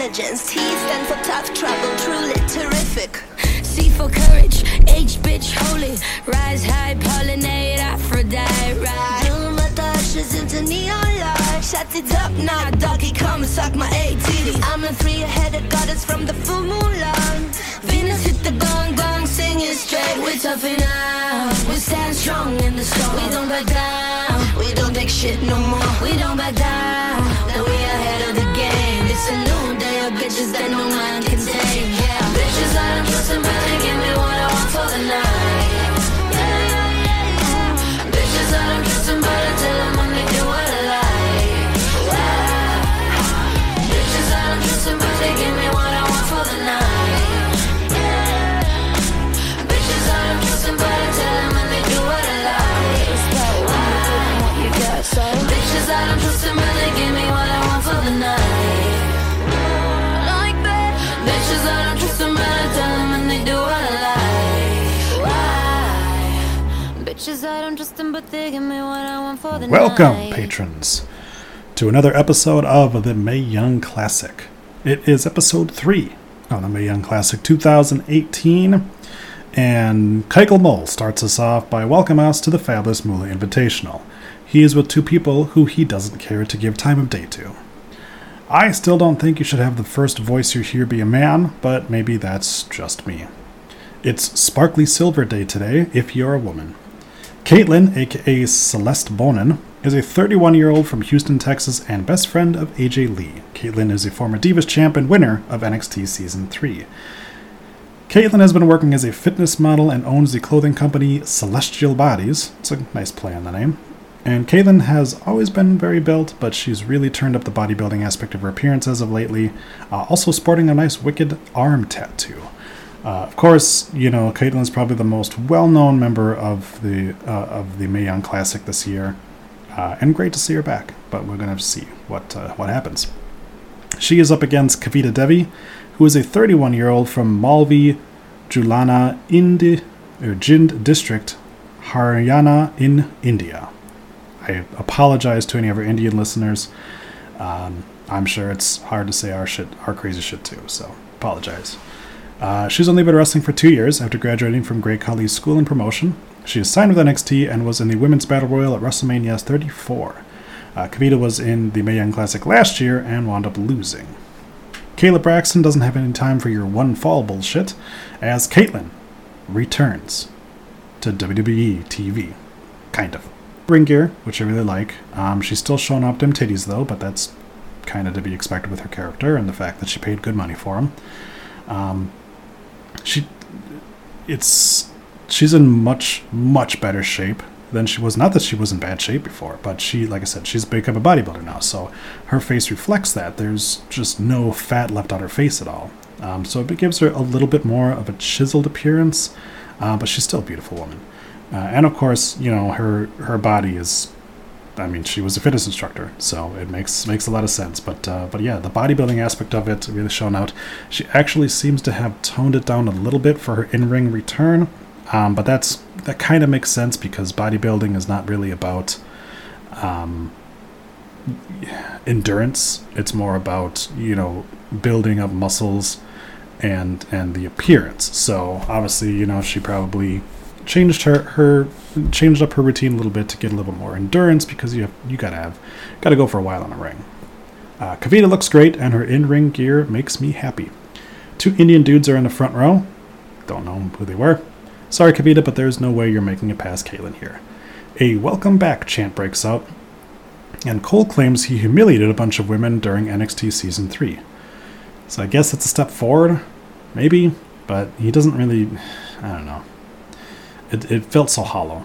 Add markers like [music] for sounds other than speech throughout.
intelligence. T stand for tough trouble, truly terrific. C for courage, H bitch holy. Rise high, pollinate, Aphrodite, right? Doom my dashes into neon light. Shut it up now, doggy, come suck my ATV. I'm a three-headed goddess from the full moon line. Venus hit the gong gong, singing straight. We're tough enough. We stand strong in the storm. We don't back down. We don't take shit no more. We don't back down. Now It's a new day of bitches that no man can tame. Yeah, bitches I don't trust and better give me what I want for the night. Welcome, patrons, to another episode of the Mae Young Classic. It is episode 3 of the Mae Young Classic 2018, and Michael Cole starts us off by welcoming us to the Fabulous Moolah Invitational. He is with two people who he doesn't care to give time of day to. I still don't think you should have the first voice you hear be a man, but maybe that's just me. It's Sparkly Silver Day today if you're a woman. Kaitlyn, aka Celeste Bonin, is a 31 year old from Houston, Texas, and best friend of AJ Lee. Kaitlyn is a former Divas champ and winner of NXT Season 3. Kaitlyn has been working as a fitness model and owns the clothing company Celestial Bodies. It's a nice play on the name. And Kaitlyn has always been very built, but she's really turned up the bodybuilding aspect of her appearance as of lately, uh, also sporting a nice wicked arm tattoo. Uh, of course, you know Kaitlyn's probably the most well-known member of the uh, of the Mae Young Classic this year, uh, and great to see her back. But we're gonna see what uh, what happens. She is up against Kavita Devi, who is a 31-year-old from Malvi, Julana, Indi, or Jind district, Haryana in India. I apologize to any of our Indian listeners. Um, I'm sure it's hard to say our shit, our crazy shit too. So apologize. Uh, she's only been wrestling for two years after graduating from Great Khali's School and Promotion. She is signed with NXT and was in the Women's Battle Royal at WrestleMania 34. Uh, Kavita was in the Mae Young Classic last year and wound up losing. Kayla Braxton doesn't have any time for your one fall bullshit, as Kaitlyn returns to WWE TV. Kind of. Ring gear, which I really like. Um, she's still showing up them titties though, but that's kind of to be expected with her character and the fact that she paid good money for them. Um, she, it's, she's in much much better shape than she was. Not that she was in bad shape before, but she, like I said, she's become a bodybuilder now, so her face reflects that. There's just no fat left on her face at all. Um, so it gives her a little bit more of a chiseled appearance, uh, but she's still a beautiful woman. Uh, and of course, you know her her body is. I mean, she was a fitness instructor, so it makes makes a lot of sense. But uh, but yeah, the bodybuilding aspect of it really shown out. She actually seems to have toned it down a little bit for her in ring return, um, but that's that kind of makes sense because bodybuilding is not really about um, endurance. It's more about you know building up muscles and and the appearance. So obviously, you know, she probably changed her her changed up her routine a little bit to get a little more endurance because you have you gotta have gotta go for a while on a ring. Uh, Kavita looks great, and her in-ring gear makes me happy. Two Indian dudes are in the front row. Don't know who they were. Sorry, Kavita, but there's no way you're making it past Kaitlyn here. A welcome back chant breaks out, and Cole claims he humiliated a bunch of women during NXT Season 3. So I guess it's a step forward, maybe, but he doesn't really. I don't know. It, it felt so hollow.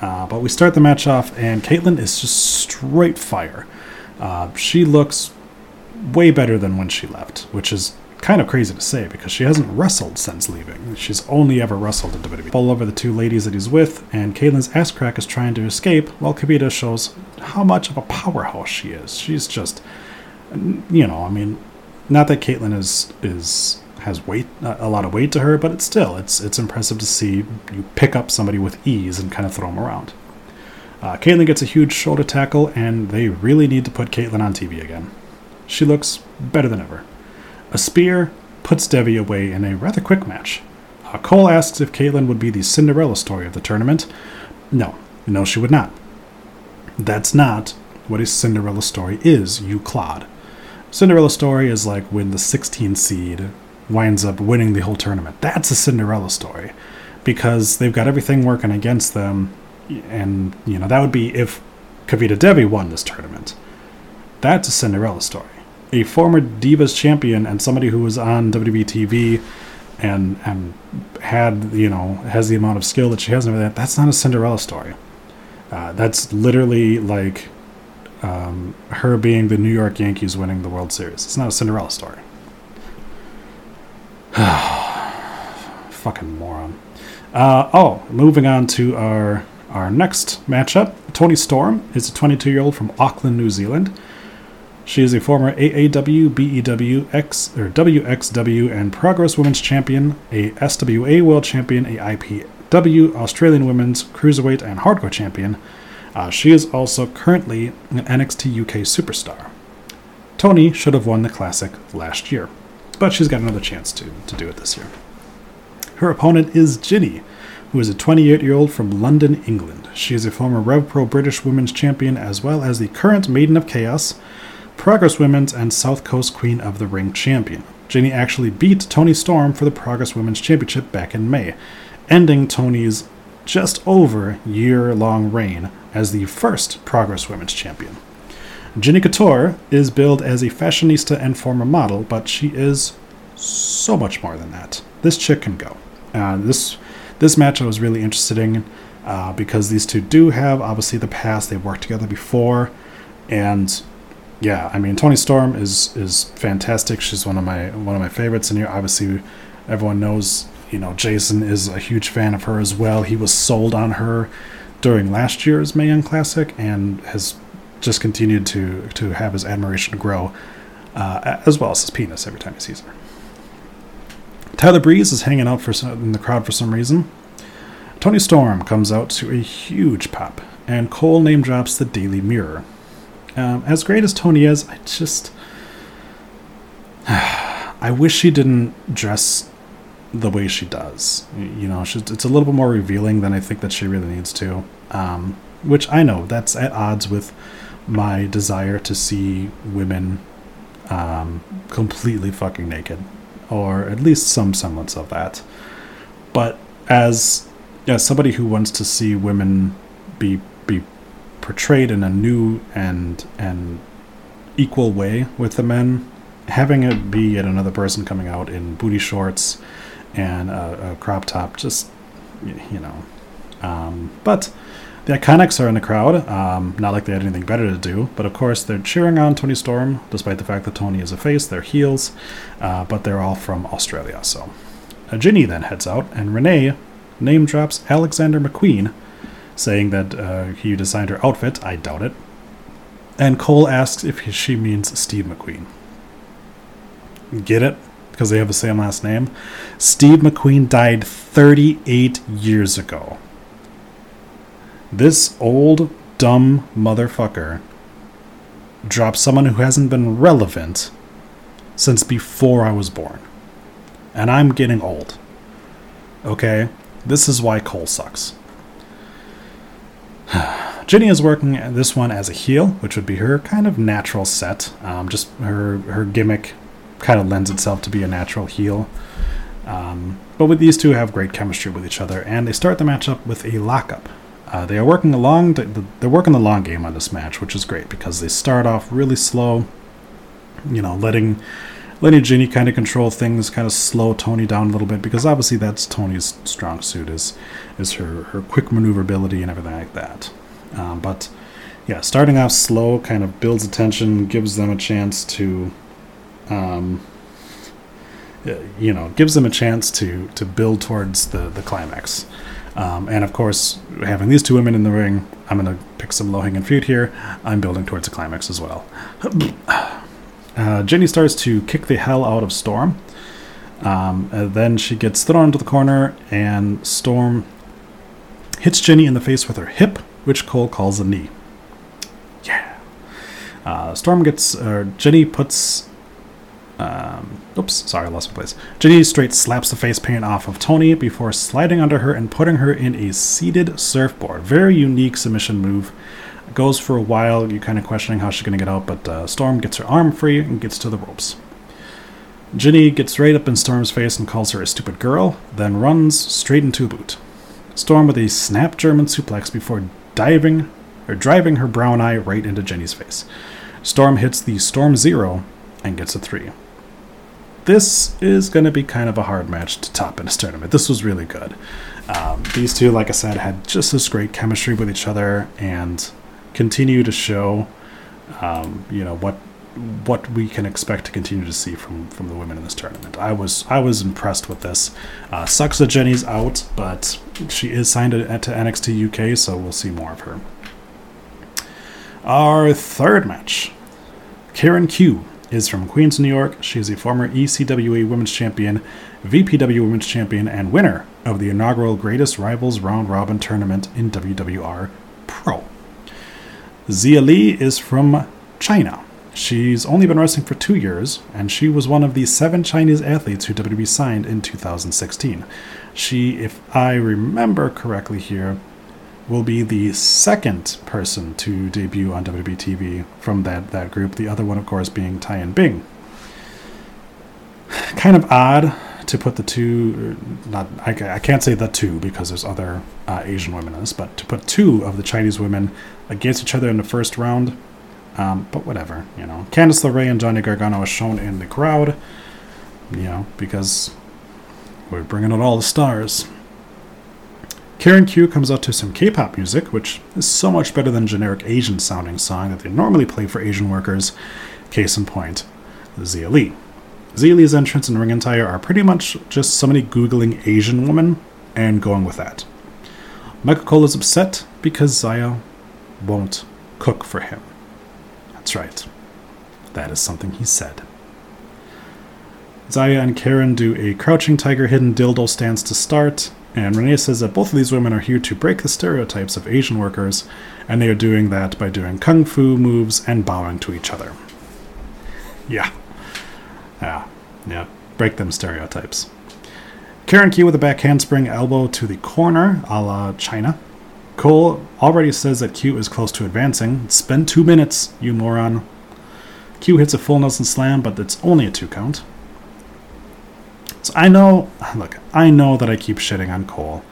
Uh, but we start the match off, and Kaitlyn is just straight fire. Uh, she looks way better than when she left, which is kind of crazy to say because she hasn't wrestled since leaving. She's only ever wrestled in WWE. Pull over the two ladies that he's with, and Kaitlyn's ass crack is trying to escape while Kavita shows how much of a powerhouse she is. She's just, you know, I mean, not that Kaitlyn is is has weight a lot of weight to her, but it's still it's it's impressive to see you pick up somebody with ease and kind of throw them around. Uh, Kaitlyn gets a huge shoulder tackle, and they really need to put Kaitlyn on TV again. She looks better than ever. A spear puts Devi away in a rather quick match. Uh, Cole asks if Kaitlyn would be the Cinderella story of the tournament. No, no, she would not. That's not what a Cinderella story is, you clod. Cinderella story is like when the 16 seed winds up winning the whole tournament. That's a Cinderella story because they've got everything working against them, and you know that would be if Kavita Devi won this tournament. That's a Cinderella story. A former Divas champion and somebody who was on WWE TV and and had you know has the amount of skill that she has and everything. That's not a Cinderella story. Uh, that's literally like um, her being the New York Yankees winning the World Series. It's not a Cinderella story. [sighs] Fucking moron. Uh, oh, moving on to our our next matchup. Toni Storm is a 22 year old from Auckland, New Zealand. She is a former AAW, BEW, X, or WXW, and Progress Women's Champion, a SWA World Champion, a IPW Australian Women's Cruiserweight and Hardcore Champion. Uh, she is also currently an NXT UK superstar. Toni should have won the Classic last year, but she's got another chance to, to do it this year. Her opponent is Jinny, who is a 28 year old from London, England. She is a former Rev Pro British Women's Champion as well as the current Maiden of Chaos, Progress Women's, and South Coast Queen of the Ring champion. Jinny actually beat Toni Storm for the Progress Women's Championship back in May, ending Toni's just over year long reign as the first Progress Women's Champion. Jinny Couture is billed as a fashionista and former model, but she is so much more than that. This chick can go. Uh, this this match I was really interested in uh, because these two do have obviously the past. They've worked together before, and yeah, I mean Toni Storm is is fantastic. She's one of my one of my favorites, in here obviously everyone knows you know Jason is a huge fan of her as well. He was sold on her during last year's Mae Young Classic and has just continued to to have his admiration grow, uh, as well as his penis every time he sees her. Tyler Breeze is hanging out for some, in the crowd for some reason. Toni Storm comes out to a huge pop, and Cole name drops the Daily Mirror. Um, as great as Toni is, I just. [sighs] I wish she didn't dress the way she does. You know, it's a little bit more revealing than I think that she really needs to. Um, which I know that's at odds with my desire to see women um, completely fucking naked or at least some semblance of that. But as as somebody who wants to see women be be portrayed in a new and and equal way with the men, having it be yet another person coming out in booty shorts and a, a crop top, just you know. Um, but the Iconics are in the crowd. Um, not like they had anything better to do, but of course they're cheering on Toni Storm, despite the fact that Toni is a face. They're heels, uh, but they're all from Australia. So, uh, Jinny then heads out, and Renee name drops Alexander McQueen, saying that uh, he designed her outfit. I doubt it. And Cole asks if he, she means Steve McQueen. Get it? Because they have the same last name. Steve McQueen died 38 years ago. This old, dumb motherfucker dropped someone who hasn't been relevant since before I was born. And I'm getting old. Okay? This is why Cole sucks. [sighs] Jinny is working this one as a heel, which would be her kind of natural set. Um, just her her gimmick kind of lends itself to be a natural heel. Um, but with these two have great chemistry with each other, and they start the matchup with a lockup. Uh, they are working along. They're working the long game on this match, which is great because they start off really slow. You know, letting letting Jinny kind of control things, kind of slow Toni down a little bit because obviously that's Toni's strong suit is is her her quick maneuverability and everything like that. Um, but yeah, starting off slow kind of builds attention, gives them a chance to, um, you know, gives them a chance to to build towards the the climax. Um, and of course, having these two women in the ring, I'm going to pick some low hanging fruit here. I'm building towards a climax as well. [clears throat] Uh, Jinny starts to kick the hell out of Storm. Um, then she gets thrown into the corner, and Storm hits Jinny in the face with her hip, which Cole calls a knee. Yeah. Uh, Storm gets, uh, Jinny puts Um, oops, sorry, I lost my place. Jinny straight slaps the face paint off of Toni before sliding under her and putting her in a seated surfboard. Very unique submission move. Goes for a while, you're kind of questioning how she's going to get out, but uh, Storm gets her arm free and gets to the ropes. Jinny gets right up in Storm's face and calls her a stupid girl, then runs straight into a boot. Storm with a snap German suplex before diving or driving her brown eye right into Jinny's face. Storm hits the Storm Zero and gets a three this is going to be kind of a hard match to top in this tournament. This was really good. Um, these two, like I said, had just this great chemistry with each other and continue to show, um, you know, what what we can expect to continue to see from from the women in this tournament. I was I was impressed with this. Uh, sucks that Jinny's out, but she is signed to, to NXT UK, so we'll see more of her. Our third match, Karen Q is from Queens, New York. She is a former ECWA Women's Champion, VPW Women's Champion, and winner of the inaugural Greatest Rivals Round Robin tournament in WWR Pro. Xia Li is from China. She's only been wrestling for two years, and she was one of the seven Chinese athletes who WWE signed in 2016. She, if I remember correctly here, will be the second person to debut on WWE TV from that, that group. The other one, of course, being Tian Bing. [sighs] Kind of odd to put the two, not I, I can't say the two because there's other uh, Asian women in this, but to put two of the Chinese women against each other in the first round. Um, but whatever, you know. Candice LeRae and Johnny Gargano are shown in the crowd, you know, because we're bringing out all the stars. Karen Q comes out to some K pop music, which is so much better than generic Asian sounding song that they normally play for Asian workers. Case in point, Xia Li. Xia Li's entrance and ring attire are pretty much just somebody Googling Asian woman and going with that. Michael Cole is upset because Xia won't cook for him. That's right. That is something he said. Xia and Karen do a crouching tiger hidden dildo stance to start, and Renee says that both of these women are here to break the stereotypes of Asian workers, and they are doing that by doing kung fu moves and bowing to each other. Yeah. Yeah. Yeah. Break them stereotypes. Karen Q with a back handspring elbow to the corner, a la China. Cole already says that Q is close to advancing. Spend two minutes, you moron. Q hits a full Nelson slam, but it's only a two count. So I know, look, I know that I keep shitting on Cole,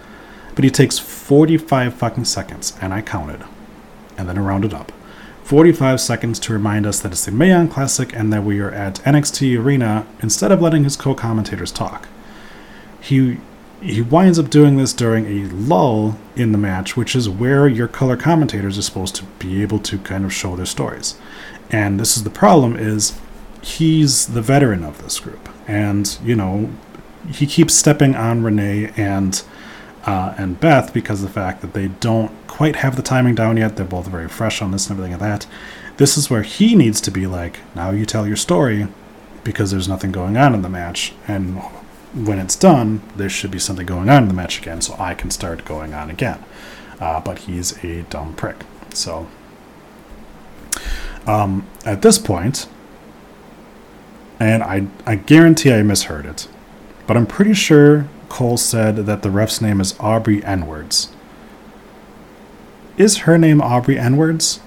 but he takes 45 fucking seconds, and I counted, and then I rounded up. 45 seconds to remind us that it's the Mae Young Classic and that we are at NXT Arena instead of letting his co-commentators talk. He he winds up doing this during a lull in the match, which is where your color commentators are supposed to be able to kind of show their stories. And this is the problem is he's the veteran of this group and you know he keeps stepping on Renee and uh, and Beth because of the fact that they don't quite have the timing down yet. They're both very fresh on this and everything like that. This is where he needs to be like, now you tell your story because there's nothing going on in the match, and when it's done, there should be something going on in the match again, so I can start going on again. Uh, but he's a dumb prick. So um, at this point, and I, I guarantee I misheard it, but I'm pretty sure Cole said that the ref's name is Aubrey Edwards. Is her name Aubrey Edwards?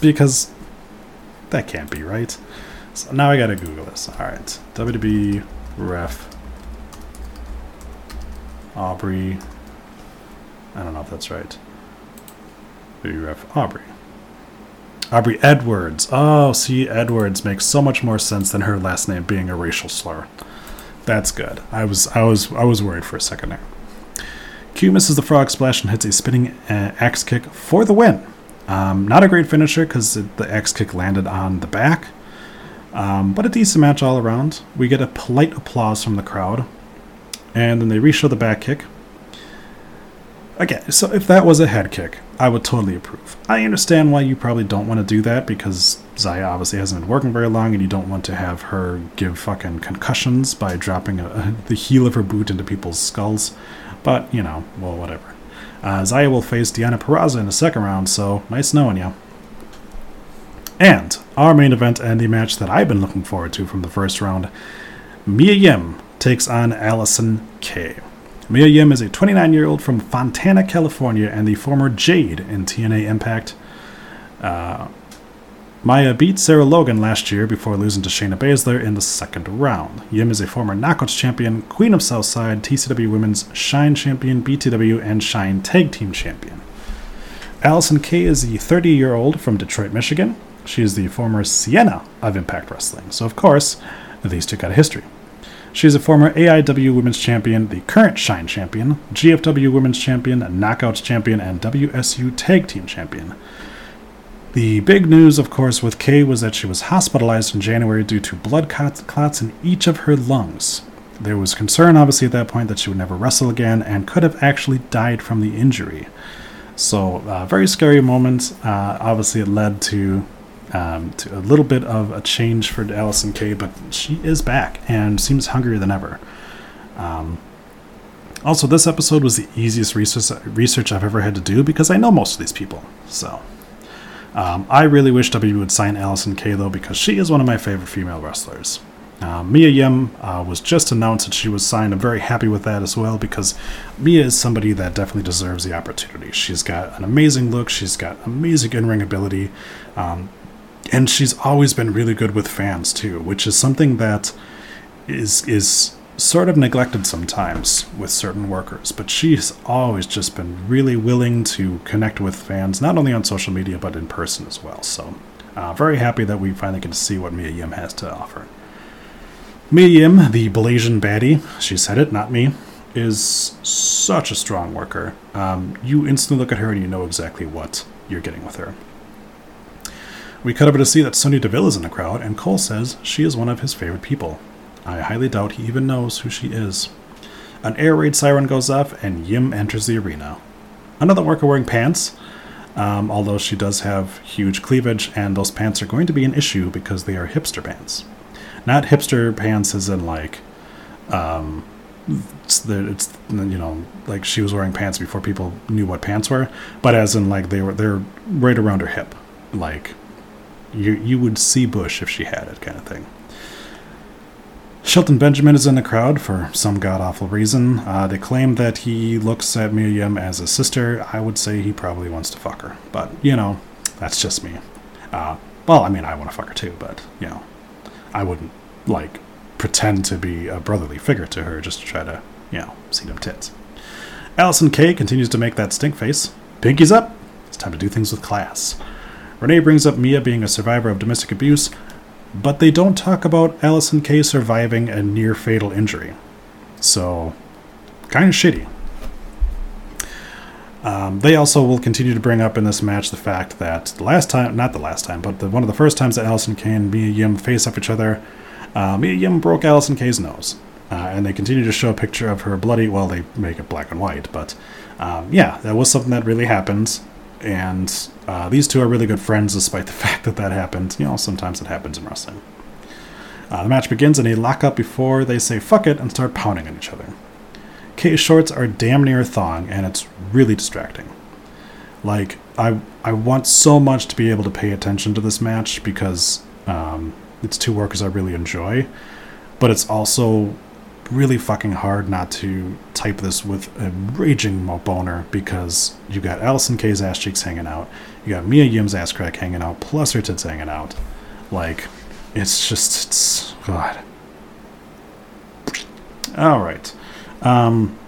Because that can't be right. So now I gotta Google this. Alright. WB ref Aubrey. I don't know if that's right. WB ref Aubrey. Aubrey Edwards. Oh, see, Edwards makes so much more sense than her last name being a racial slur. That's good. I was I was I was worried for a second there. Q misses the frog splash and hits a spinning uh, axe kick for the win. Um, not a great finisher because the axe kick landed on the back, um, but a decent match all around. We get a polite applause from the crowd, and then they reshow the back kick. Okay, so if that was a head kick, I would totally approve. I understand why you probably don't want to do that because Zaya obviously hasn't been working very long and you don't want to have her give fucking concussions by dropping a, [laughs] a, the heel of her boot into people's skulls. But, you know, well, whatever. Uh, Xia will face Deonna Purrazzo in the second round, so nice knowing you. And our main event and the match that I've been looking forward to from the first round Mia Yim takes on Allysin Kay. Mia Yim is a 29 year old from Fontana, California, and the former Jade in TNA Impact. Uh, Maya beat Sarah Logan last year before losing to Shayna Baszler in the second round. Yim is a former Knockouts champion, Queen of Southside, TCW Women's Shine champion, BTW, and Shine Tag Team champion. Allysin Kay is the 30 year old from Detroit, Michigan. She is the former Sienna of Impact Wrestling, so of course, these two got a history. She is a former AIW Women's Champion, the current Shine Champion, GFW Women's Champion, Knockouts Champion, and WSU Tag Team Champion. The big news, of course, with Kay was that she was hospitalized in January due to blood clots in each of her lungs. There was concern, obviously, at that point that she would never wrestle again and could have actually died from the injury. So, uh, very scary moment. Uh, obviously, it led to um, to a little bit of a change for Allysin Kay, but she is back and seems hungrier than ever. Um, also, this episode was the easiest research, research I've ever had to do because I know most of these people. So, um, I really wish W would sign Allysin Kay though because she is one of my favorite female wrestlers. Uh, Mia Yim uh, was just announced that she was signed. I'm very happy with that as well because Mia is somebody that definitely deserves the opportunity. She's got an amazing look, she's got amazing in ring ability, um, and she's always been really good with fans too, which is something that is is sort of neglected sometimes with certain workers, but she's always just been really willing to connect with fans, not only on social media, but in person as well. So, uh, very happy that we finally get to see what Mia Yim has to offer. Mia Yim, the Blasian baddie, she said it, not me, is such a strong worker. Um, you instantly look at her and you know exactly what you're getting with her. We cut over to see that Sonya Deville is in the crowd, and Cole says she is one of his favorite people. I highly doubt he even knows who she is. An air raid siren goes off, and Yim enters the arena. Another worker wearing pants, um, although she does have huge cleavage, and those pants are going to be an issue because they are hipster pants. Not hipster pants as in like, um, it's, the, it's you know like she was wearing pants before people knew what pants were, but as in like they were they're right around her hip, like you you would see Bush if she had it kind of thing. Shelton Benjamin is in the crowd for some god awful reason. Uh, they claim that he looks at Mia Yim as a sister. I would say he probably wants to fuck her, but you know, that's just me. Uh, well, I mean, I want to fuck her too, but you know, I wouldn't like pretend to be a brotherly figure to her just to try to, you know, see them tits. Allysin Kay continues to make that stink face. Pinky's up. It's time to do things with class. Renee brings up Mia being a survivor of domestic abuse, but they don't talk about Allysin Kay surviving a near fatal injury. So, kind of shitty. Um, they also will continue to bring up in this match the fact that the last time, not the last time, but the, one of the first times that Allysin Kay and Mia Yim face off each other, uh, Mia Yim broke Allysin Kay's nose. Uh, and they continue to show a picture of her bloody, well, they make it black and white, but um, yeah, that was something that really happens and uh, these two are really good friends despite [laughs] the fact that that happened. You know, sometimes it happens in wrestling. Uh, the match begins and they lock up before they say fuck it and start pounding on each other. Kay's shorts are damn near thong and it's really distracting. Like, I, I want so much to be able to pay attention to this match because um, it's two workers I really enjoy, but it's also really fucking hard not to type this with a raging boner because you got Allysin Kay's ass cheeks hanging out, you got Mia Yim's ass crack hanging out, plus her tits hanging out. Like, it's just, it's, God. All right. Um,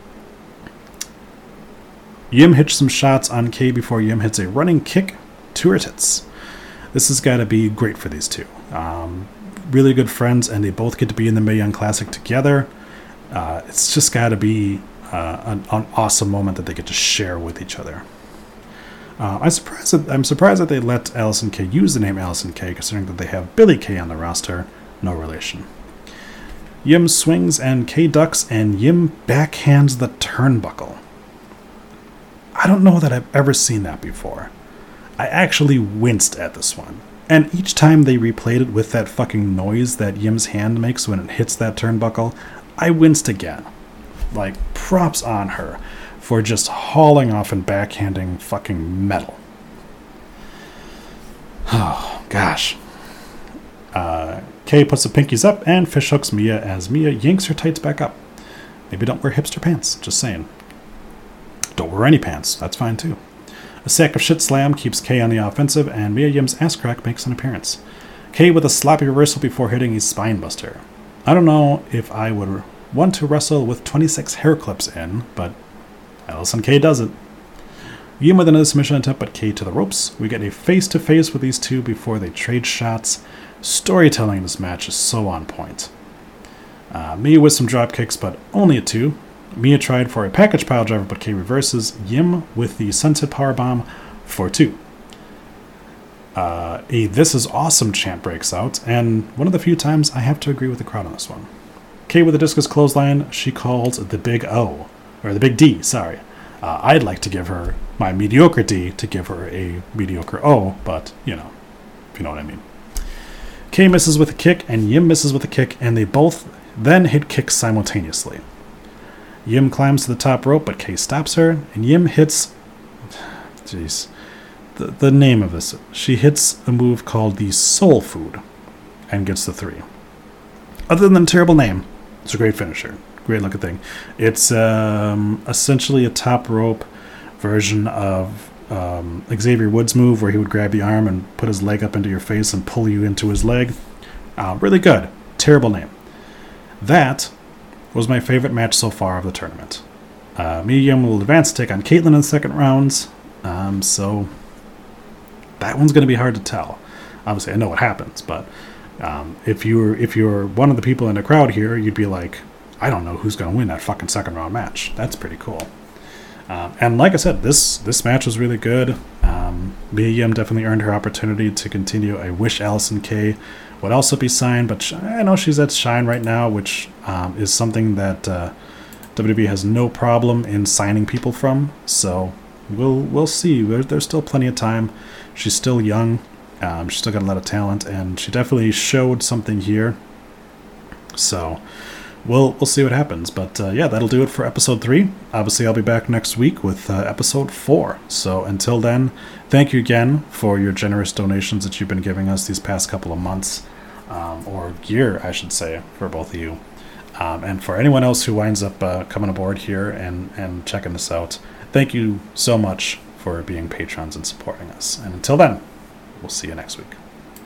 Yim hits some shots on Kay before Yim hits a running kick to her tits. This has got to be great for these two. Um, really good friends, and they both get to be in the Mae Young Classic together uh, it's just got to be uh, an, an, awesome moment that they get to share with each other. Uh, I'm surprised. That, I'm surprised that they let Allysin Kay use the name Allysin Kay, considering that they have Billie Kay on the roster. No relation. Yim swings and Kay ducks, and Yim backhands the turnbuckle. I don't know that I've ever seen that before. I actually winced at this one. And each time they replayed it with that fucking noise that Yim's hand makes when it hits that turnbuckle, I winced again. Like, props on her for just hauling off and backhanding fucking metal. [sighs] Oh, gosh. Uh, Kay puts the pinkies up and fishhooks Mia as Mia yanks her tights back up. Maybe don't wear hipster pants, just saying. Don't wear any pants, that's fine too. A sack of shit slam keeps Kay on the offensive, and Mia Yim's ass crack makes an appearance. Kay with a sloppy reversal before hitting a spine buster. I don't know if I would want to wrestle with 26 hair clips in, but Allysin Kay does it. Yim with another submission attempt, but Kay to the ropes. We get a face to face with these two before they trade shots. Storytelling in this match is so on point. Uh, Mia with some drop kicks, but only a two. Mia tried for a package pile driver, but Kay reverses. Yim with the sunset power bomb for two. Uh, a "This is awesome" chant breaks out, and one of the few times I have to agree with the crowd on this one. Kay with the discus clothesline, she calls the Big O, or the Big D. Sorry, uh, I'd like to give her my mediocre D to give her a mediocre O, but you know, if you know what I mean. Kay misses with a kick, and Yim misses with a kick, and they both then hit kicks simultaneously. Yim climbs to the top rope, but Kay stops her, and Yim hits. [sighs] Jeez. The, the name of this. She hits a move called the Soul Food and gets the three. Other than the terrible name, it's a great finisher. Great looking thing. It's um, essentially a top rope version of um, Xavier Woods' move where he would grab the arm and put his leg up into your face and pull you into his leg. Uh, really good. Terrible name. That was my favorite match so far of the tournament. Uh, Mia Yim will advance to take on Kaitlyn in the second rounds, um, so that one's going to be hard to tell. Obviously, I know what happens, but um, if you're if you're one of the people in the crowd here, you'd be like, I don't know who's going to win that fucking second round match. That's pretty cool. Um, and like I said, this this match was really good. Um, Mia Yim definitely earned her opportunity to continue. I wish Allysin Kay would also be signed, but I know she's at Shine right now, which um, is something that uh, WWE has no problem in signing people from. So we'll we'll see. There's, there's still plenty of time. She's still young. Um, she's still got a lot of talent, and she definitely showed something here. So we'll we'll see what happens. But uh, yeah, that'll do it for episode three. Obviously, I'll be back next week with uh, episode four. So until then, thank you again for your generous donations that you've been giving us these past couple of months, um, or year, I should say, for both of you. Um, and for anyone else who winds up uh, coming aboard here and, and checking this out, thank you so much for being patrons and supporting us. And until then, we'll see you next week.